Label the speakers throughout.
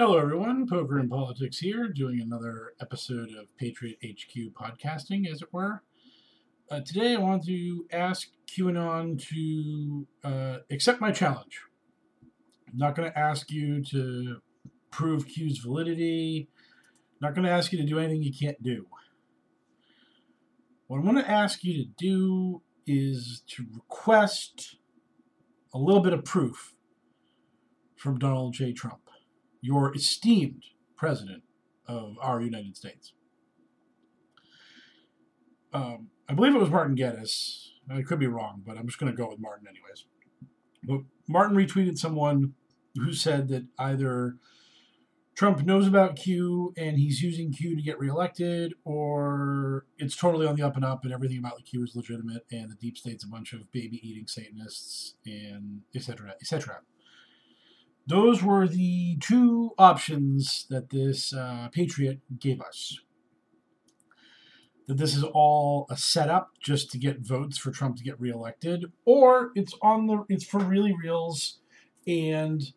Speaker 1: Hello, everyone. Poker and Politics here, doing another episode of Patriot HQ podcasting, as it were. Uh, today, I want to ask QAnon to uh, accept my challenge. I'm not going to ask you to prove Q's validity. I'm not going to ask you to do anything you can't do. What I want to ask you to do is to request a little bit of proof from Donald J. Trump your esteemed president of our United States. Um, I believe it was Martin Geddes. I could be wrong, but I'm just going to go with Martin anyways. But Martin retweeted someone who said that either Trump knows about Q and he's using Q to get reelected, or it's totally on the up and up and everything about the Q is legitimate and the deep state's a bunch of baby eating Satanists and etc. etc. Those were the two options that this uh, Patriot gave us. That this is all a setup just to get votes for Trump to get reelected, or it's on the it's for really reals, and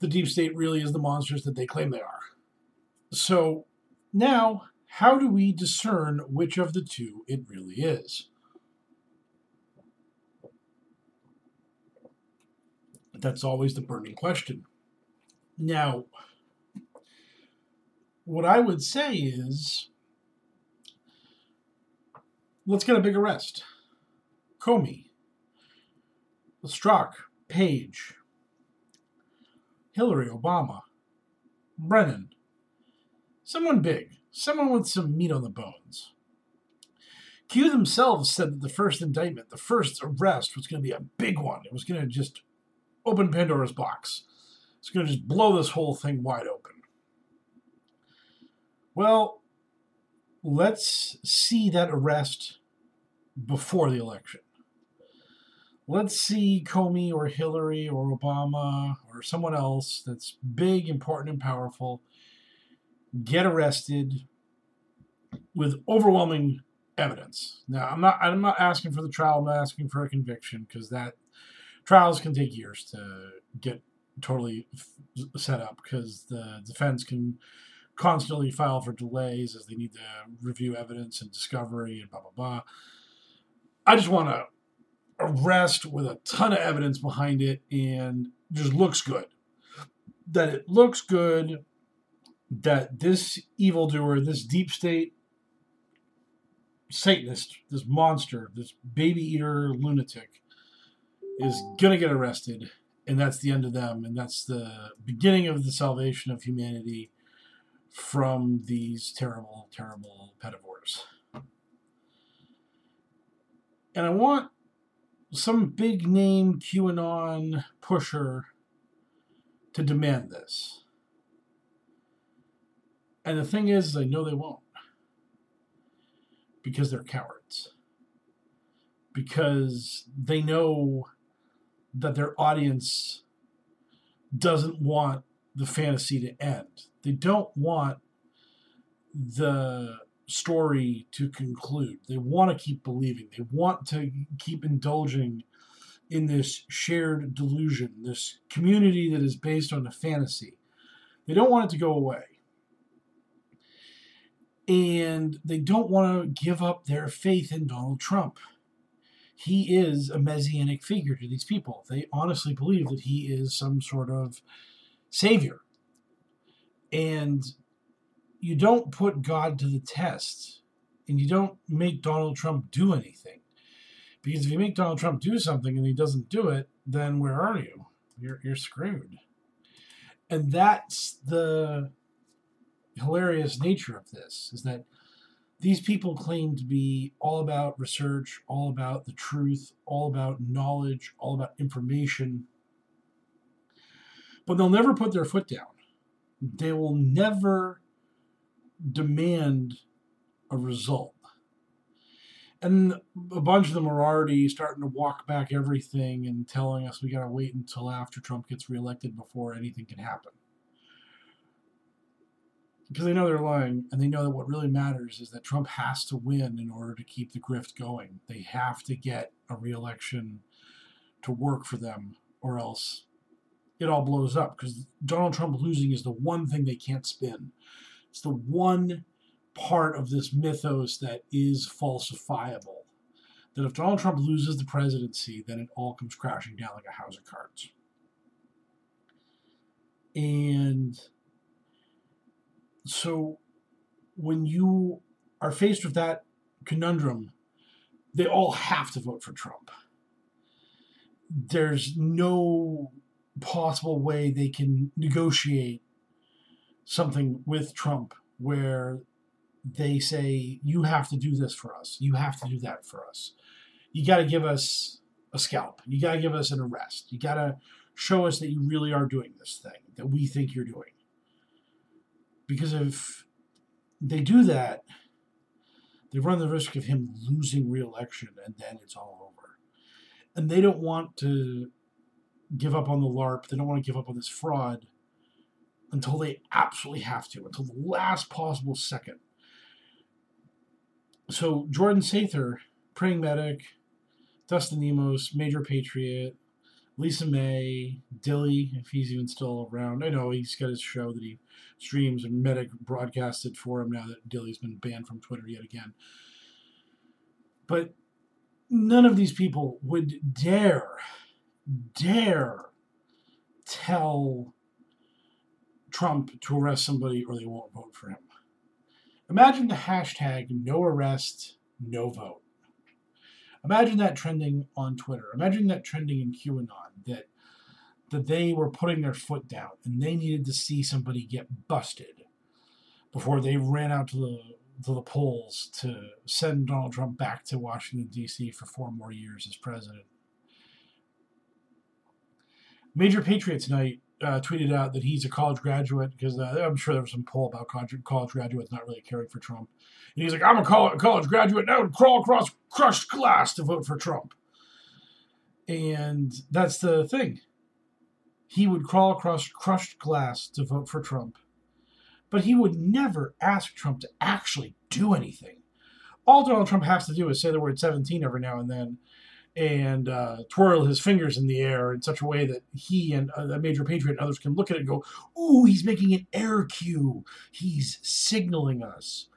Speaker 1: the deep state really is the monsters that they claim they are. So now, how do we discern which of the two it really is? That's always the burning question. Now, what I would say is let's get a big arrest. Comey, Strzok, Page, Hillary, Obama, Brennan. Someone big, someone with some meat on the bones. Q themselves said that the first indictment, the first arrest, was going to be a big one. It was going to just open Pandora's box. It's going to just blow this whole thing wide open. Well, let's see that arrest before the election. Let's see Comey or Hillary or Obama or someone else that's big, important, and powerful get arrested with overwhelming evidence. Now, I'm not I'm not asking for the trial, I'm not asking for a conviction because that trials can take years to get totally f- set up because the defense can constantly file for delays as they need to review evidence and discovery and blah blah blah. I just want to arrest with a ton of evidence behind it and just looks good. That it looks good that this evildoer, this deep state Satanist, this monster, this baby eater lunatic is gonna get arrested, and that's the end of them, and that's the beginning of the salvation of humanity from these terrible, terrible pedivores. And I want some big name QAnon pusher to demand this. And the thing is, I know they won't. because they're cowards. Because they know that their audience doesn't want the fantasy to end. They don't want the story to conclude. They want to keep believing. They want to keep indulging in this shared delusion, this community that is based on a fantasy. They don't want it to go away. And they don't want to give up their faith in Donald Trump. He is a messianic figure to these people. They honestly believe that he is some sort of savior. And you don't put God to the test and you don't make Donald Trump do anything. Because if you make Donald Trump do something and he doesn't do it, then where are you? You're, you're screwed. And that's the hilarious nature of this is that these people claim to be all about research, all about the truth, all about knowledge, all about information. But they'll never put their foot down. They will never demand a result. And a bunch of them are already starting to walk back everything and telling us we got to wait until after Trump gets reelected before anything can happen. Because they know they're lying, and they know that what really matters is that Trump has to win in order to keep the grift going. They have to get a reelection to work for them, or else it all blows up. Because Donald Trump losing is the one thing they can't spin. It's the one part of this mythos that is falsifiable. That if Donald Trump loses the presidency, then it all comes crashing down like a house of cards. And so when you are faced with that conundrum, they all have to vote for Trump. There's no possible way they can negotiate something with Trump where they say, you have to do this for us. You have to do that for us. You got to give us a scalp. You got to give us an arrest. You got to show us that you really are doing this thing that we think you're doing. Because if they do that, they run the risk of him losing re-election and then it's all over. And they don't want to give up on the LARP. They don't want to give up on this fraud until they absolutely have to, until the last possible second. So Jordan Sather, Praying Medic, Dustin Nemos, Major Patriot, Lisa May, Dilly, if he's even still around. I know he's got his show that he streams and Medic broadcasted for him now that Dilly's been banned from Twitter yet again. But none of these people would dare, dare tell Trump to arrest somebody or they won't vote for him. Imagine the hashtag no arrest, no vote. Imagine that trending on Twitter. Imagine that trending in QAnon that that they were putting their foot down and they needed to see somebody get busted before they ran out to the to the polls to send Donald Trump back to Washington D.C. for four more years as president. Major Patriot tonight uh, tweeted out that he's a college graduate because uh, I'm sure there was some poll about college, college graduates not really caring for Trump. And he's like, I'm a college, college graduate now would crawl across crushed glass to vote for Trump. And that's the thing. He would crawl across crushed glass to vote for Trump. But he would never ask Trump to actually do anything. All Donald Trump has to do is say the word 17 every now and then and uh, twirl his fingers in the air in such a way that he and uh, a major patriot and others can look at it and go, "Ooh, he's making an air cue. He's signaling us."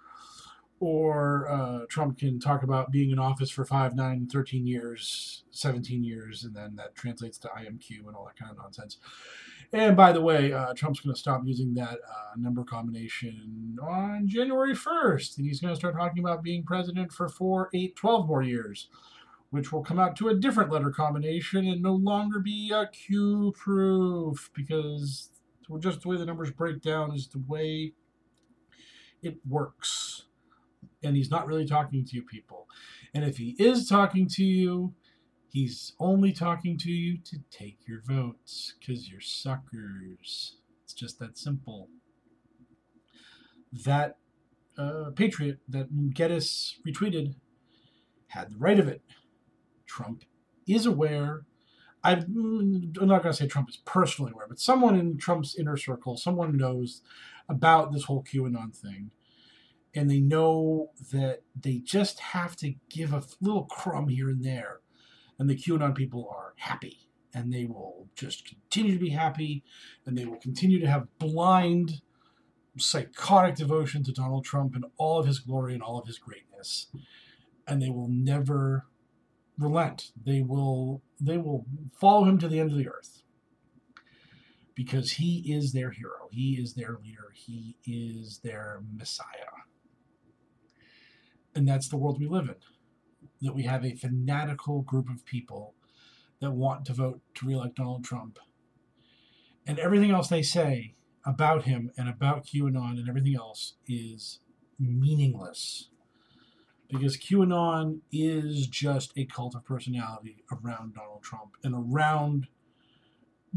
Speaker 1: Or uh, Trump can talk about being in office for 5, 9, 13 years, 17 years, and then that translates to IMQ and all that kind of nonsense. And by the way, uh, Trump's going to stop using that uh, number combination on January 1st, and he's going to start talking about being president for 4, 8, 12 more years which will come out to a different letter combination and no longer be a Q proof because just the way the numbers break down is the way it works. And he's not really talking to you people. And if he is talking to you, he's only talking to you to take your votes because you're suckers. It's just that simple. That uh, patriot that Geddes retweeted had the right of it. Trump is aware. Mm, I'm not going to say Trump is personally aware, but someone in Trump's inner circle, someone knows about this whole QAnon thing. And they know that they just have to give a little crumb here and there. And the QAnon people are happy. And they will just continue to be happy. And they will continue to have blind, psychotic devotion to Donald Trump and all of his glory and all of his greatness. And they will never relent. They will they will follow him to the end of the earth. Because he is their hero. He is their leader. He is their messiah. And that's the world we live in. That we have a fanatical group of people that want to vote to reelect Donald Trump. And everything else they say about him and about QAnon and everything else is meaningless because QAnon is just a cult of personality around Donald Trump and around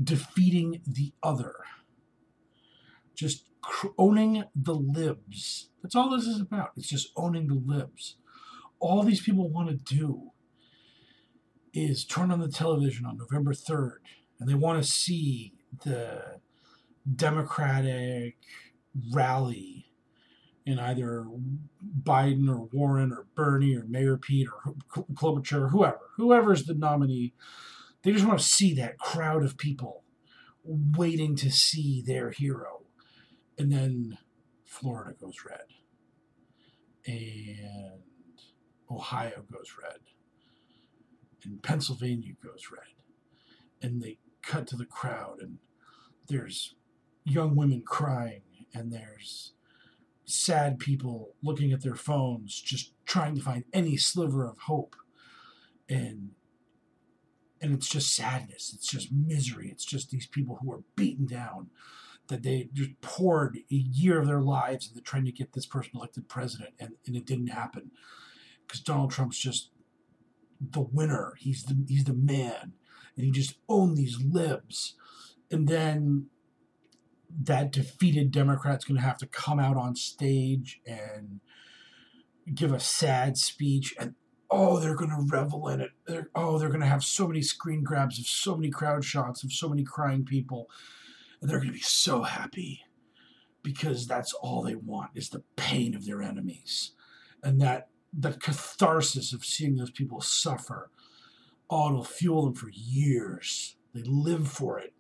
Speaker 1: defeating the other. Just owning the libs. That's all this is about. It's just owning the libs. All these people want to do is turn on the television on November 3rd and they want to see the Democratic rally in either Biden or Warren or Bernie or Mayor Pete or Klobuchar whoever, whoever's the nominee, they just want to see that crowd of people waiting to see their hero. And then Florida goes red. And Ohio goes red. And Pennsylvania goes red. And they cut to the crowd, and there's young women crying, and there's sad people looking at their phones, just trying to find any sliver of hope. And and it's just sadness. It's just misery. It's just these people who are beaten down that they just poured a year of their lives into trying to get this person elected president, and, and it didn't happen because Donald Trump's just the winner. He's the he's the man, and he just owned these libs. And then that defeated Democrat's going to have to come out on stage and give a sad speech and oh they're going to revel in it. They're, oh they're going to have so many screen grabs of so many crowd shots of so many crying people and they're going to be so happy because that's all they want is the pain of their enemies and that that catharsis of seeing those people suffer. Oh it'll fuel them for years. They live for it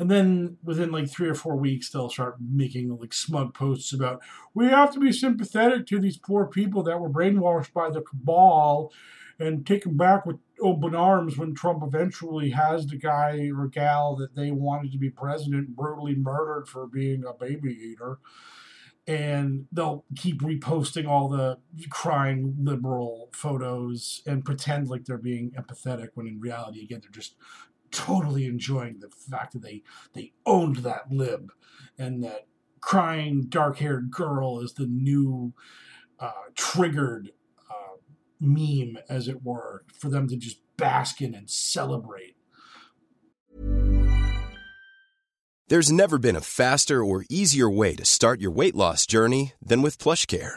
Speaker 1: and then within like three or four weeks, they'll start making like smug posts about we have to be sympathetic to these poor people that were brainwashed by the cabal and taken back with open arms when Trump eventually has the guy or gal that they wanted to be president brutally murdered for being a baby eater. And they'll keep reposting all the crying liberal photos and pretend like they're being empathetic when in reality, again, they're just totally enjoying the fact that they they owned that lib and that crying dark-haired girl is the new uh, triggered uh, meme as it were for them to just bask in and celebrate.
Speaker 2: There's never been a faster or easier way to start your weight loss journey than with PlushCare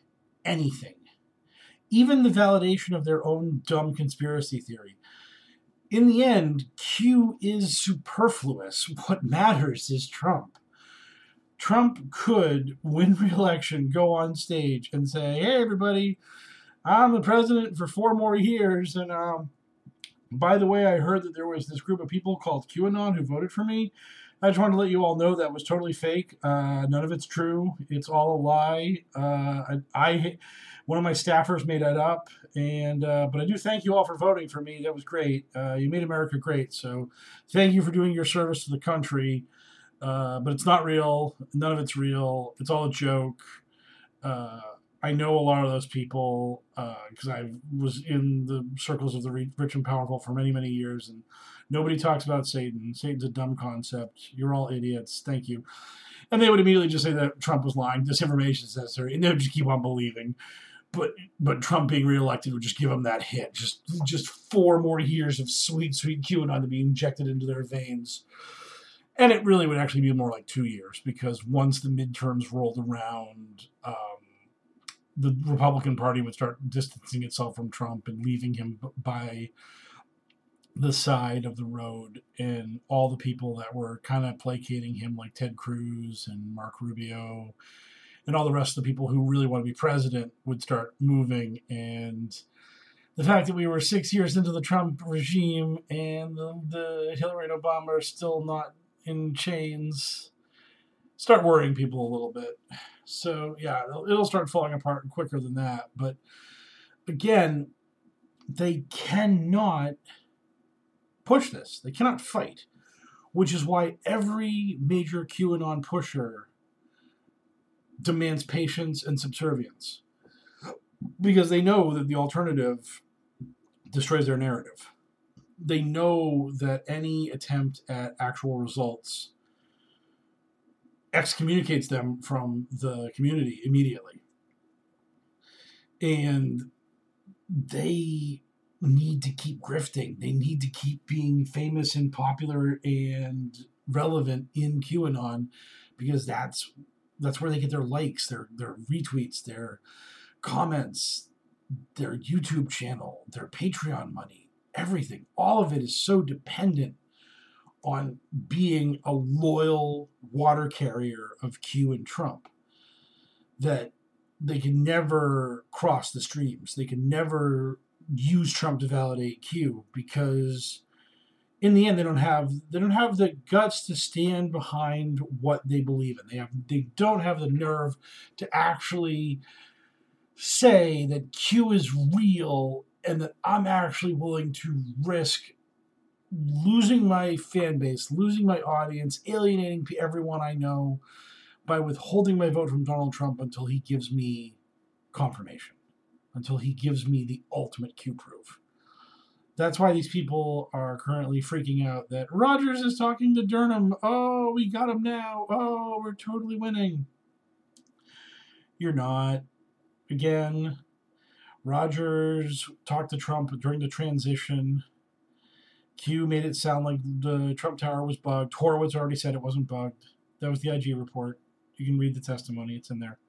Speaker 1: anything, even the validation of their own dumb conspiracy theory. In the end, Q is superfluous. What matters is Trump. Trump could win re-election, go on stage and say, "Hey, everybody, I'm the president for four more years," and um, by the way, I heard that there was this group of people called QAnon who voted for me. I just wanted to let you all know that was totally fake. Uh, none of it's true. It's all a lie. Uh, I, I, one of my staffers made that up, and uh, but I do thank you all for voting for me. That was great. Uh, you made America great. So thank you for doing your service to the country. Uh, but it's not real. None of it's real. It's all a joke. I know a lot of those people because uh, I was in the circles of the rich and powerful for many, many years, and nobody talks about Satan. Satan's a dumb concept. You're all idiots. Thank you. And they would immediately just say that Trump was lying. Disinformation is necessary, and they would just keep on believing. But but Trump being reelected would just give them that hit. Just just four more years of sweet, sweet QAnon to be injected into their veins. And it really would actually be more like two years because once the midterms rolled around, um, the Republican Party would start distancing itself from Trump and leaving him by the side of the road, and all the people that were kind of placating him, like Ted Cruz and Marco Rubio, and all the rest of the people who really want to be president, would start moving. And the fact that we were six years into the Trump regime and the, the Hillary and Obama are still not in chains start worrying people a little bit. So yeah, it'll, it'll start falling apart quicker than that. But again, they cannot push this. They cannot fight, which is why every major QAnon pusher demands patience and subservience because they know that the alternative destroys their narrative. They know that any attempt at actual results excommunicates them from the community immediately. And they need to keep grifting. They need to keep being famous and popular and relevant in QAnon because that's that's where they get their likes, their their retweets, their comments, their YouTube channel, their Patreon money, everything. All of it is so dependent on being a loyal water carrier of Q and Trump that they can never cross the streams. They can never use Trump to validate Q because in the end they don't have they don't have the guts to stand behind what they believe in. They have they don't have the nerve to actually say that Q is real and that I'm actually willing to risk losing my fan base, losing my audience, alienating everyone I know by withholding my vote from Donald Trump until he gives me confirmation, until he gives me the ultimate Q proof. That's why these people are currently freaking out that Rogers is talking to Durham. Oh, we got him now. Oh, we're totally winning. You're not. Again, Rogers talked to Trump during the transition Q made it sound like the Trump Tower was bugged. Horowitz already said it wasn't bugged. That was the IG report. You can read the testimony, it's in there.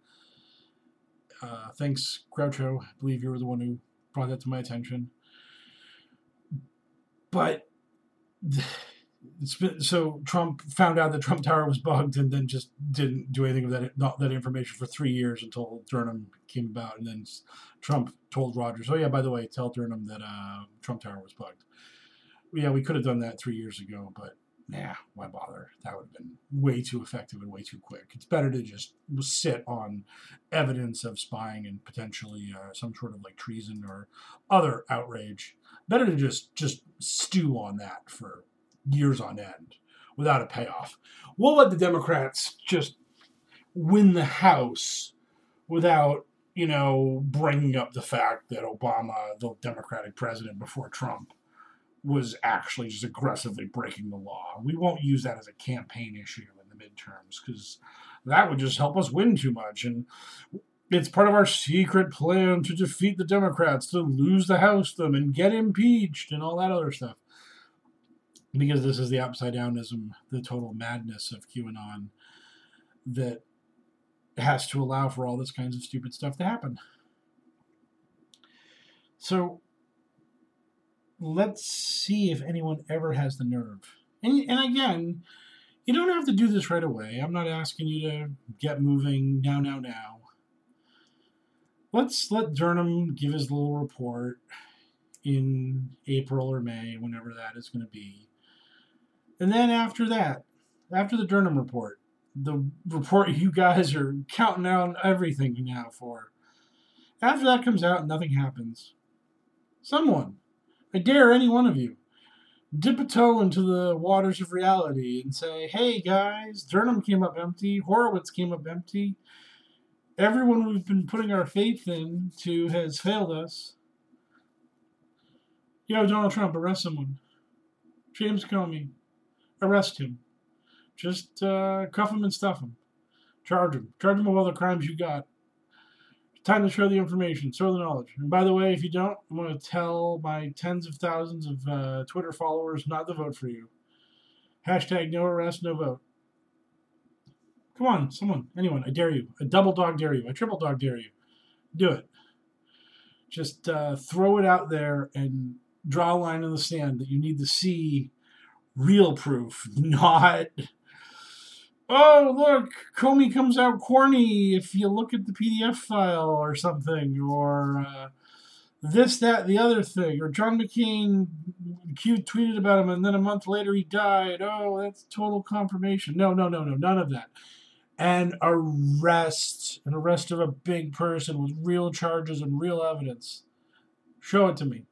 Speaker 1: Uh, thanks, Groucho. I believe you were the one who brought that to my attention. But it's been, so Trump found out that Trump Tower was bugged and then just didn't do anything with that not that information for three years until Durham came about, and then Trump told Rogers, "Oh yeah, by the way, tell Durham that uh, Trump Tower was bugged." Yeah, we could have done that three years ago, but nah, why bother? That would have been way too effective and way too quick. It's better to just sit on evidence of spying and potentially uh, some sort of like treason or other outrage. Better to just just stew on that for years on end without a payoff. We'll let the Democrats just win the House without you know bringing up the fact that Obama, the Democratic president before Trump, was actually just aggressively breaking the law. We won't use that as a campaign issue in the midterms because that would just help us win too much. And it's part of our secret plan to defeat the Democrats, to lose the House them and get impeached and all that other stuff. Because this is the upside downism, the total madness of QAnon that has to allow for all this kinds of stupid stuff to happen. So let's see if anyone ever has the nerve. And, and again, You don't have to do this right away. I'm not asking you to get moving now, now, now. Let's let Durham give his little report in April or May, whenever that is going to be. And then after that, after the Durham report, the report you guys are counting down everything now for, after that comes out nothing happens, someone, I dare any one of you, dip a toe into the waters of reality and say, hey guys, Durham came up empty, Horowitz came up empty, everyone we've been putting our faith in to has failed us. Yo, Donald Trump, arrest someone. James Comey, arrest him. Just uh, cuff him and stuff him. Charge him. Charge him with all the crimes you got. Time to share the information, share the knowledge. And by the way, if you don't, I'm going to tell my tens of thousands of uh, Twitter followers not to vote for you. Hashtag no arrest, no vote. Come on, someone, anyone, I dare you. I double dog dare you. I triple dog dare you. Do it. Just uh, throw it out there and draw a line in the sand that you need to see real proof, not oh look, Comey comes out corny if you look at the PDF file or something, or uh, this, that, the other thing, or John McCain Q tweeted about him and then a month later he died. Oh, that's total confirmation. No, no, no, no, none of that. An arrest, an arrest of a big person with real charges and real evidence. Show it to me.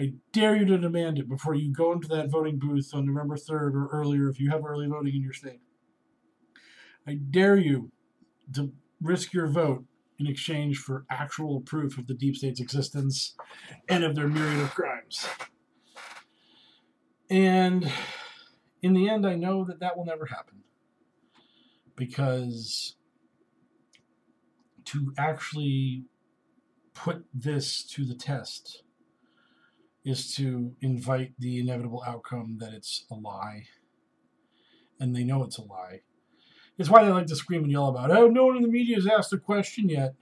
Speaker 1: I dare you to demand it before you go into that voting booth on November 3rd or earlier if you have early voting in your state. I dare you to risk your vote in exchange for actual proof of the deep state's existence and of their myriad of crimes. And in the end, I know that that will never happen because to actually put this to the test is to invite the inevitable outcome that it's a lie. And they know it's a lie. It's why they like to scream and yell about, oh, no one in the media has asked a question yet.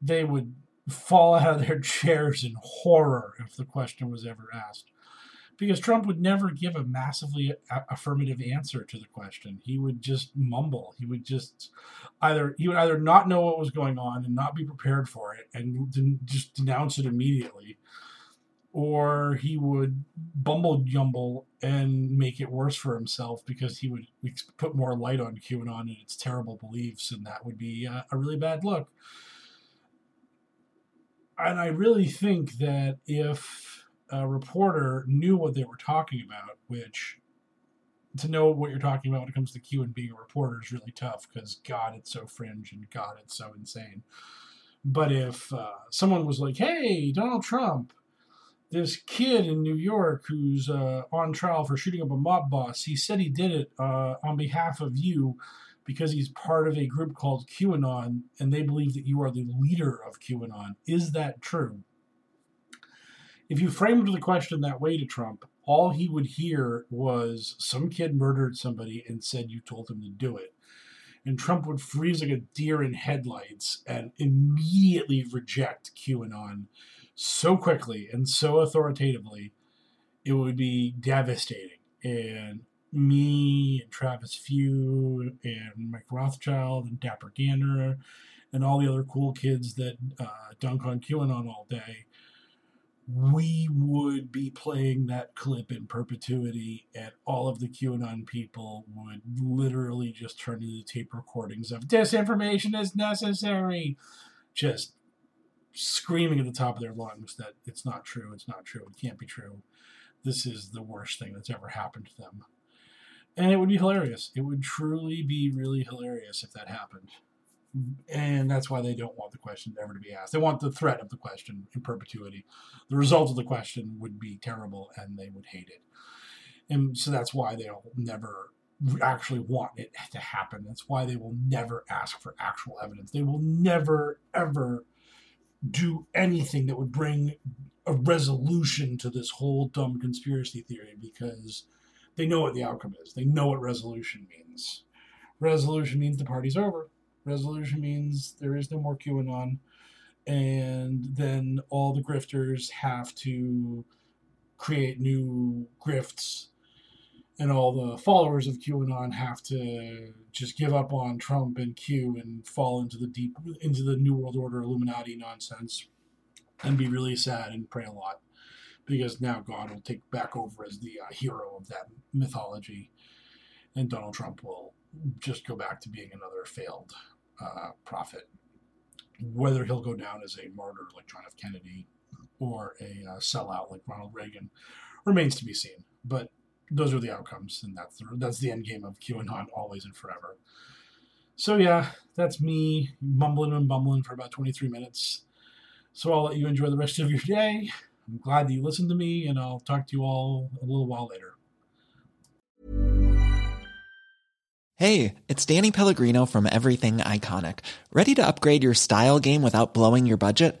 Speaker 1: They would fall out of their chairs in horror if the question was ever asked. Because Trump would never give a massively affirmative answer to the question. He would just mumble. He would just either he would either not know what was going on and not be prepared for it and just denounce it immediately, or he would bumble jumble and make it worse for himself because he would put more light on QAnon and its terrible beliefs, and that would be a, a really bad look. And I really think that if a reporter knew what they were talking about, which to know what you're talking about when it comes to Q and being a reporter is really tough because God, it's so fringe and God, it's so insane. But if uh, someone was like, "Hey, Donald Trump," this kid in New York who's uh, on trial for shooting up a mob boss. He said he did it uh, on behalf of you because he's part of a group called QAnon and they believe that you are the leader of QAnon. Is that true? If you framed the question that way to Trump, all he would hear was some kid murdered somebody and said you told him to do it. And Trump would freeze like a deer in headlights and immediately reject QAnon so quickly and so authoritatively, it would be devastating. And me and Travis View and Mike Rothschild and Dapper Gander and all the other cool kids that uh, dunk on QAnon all day, we would be playing that clip in perpetuity, and all of the QAnon people would literally just turn into tape recordings of disinformation is necessary. Just screaming at the top of their lungs that it's not true, it's not true, it can't be true. This is the worst thing that's ever happened to them. And it would be hilarious. It would truly be really hilarious if that happened. And that's why they don't want the question ever to be asked. They want the threat of the question in perpetuity. The result of the question would be terrible and they would hate it. And so that's why they'll never actually want it to happen. That's why they will never ask for actual evidence. They will never, ever do anything that would bring a resolution to this whole dumb conspiracy theory because they know what the outcome is. They know what resolution means. Resolution means the party's over. Resolution means there is no more QAnon. And then all the grifters have to create new grifts and all the followers of QAnon have to just give up on Trump and Q and fall into the deep into the New World Order Illuminati nonsense and be really sad and pray a lot because now God will take back over as the uh, hero of that mythology, and Donald Trump will just go back to being another failed uh, prophet. Whether he'll go down as a martyr like John F. Kennedy or a uh, sellout like Ronald Reagan remains to be seen. But those are the outcomes, and that's the, that's the end game of QAnon always and forever. So yeah, that's me mumbling and bumbling for about 23 minutes. So I'll let you enjoy the rest of your day. I'm glad that you listened to me, and I'll talk to you all a little while later.
Speaker 3: Hey, it's Danny Pellegrino from Everything Iconic. Ready to upgrade your style game without blowing your budget?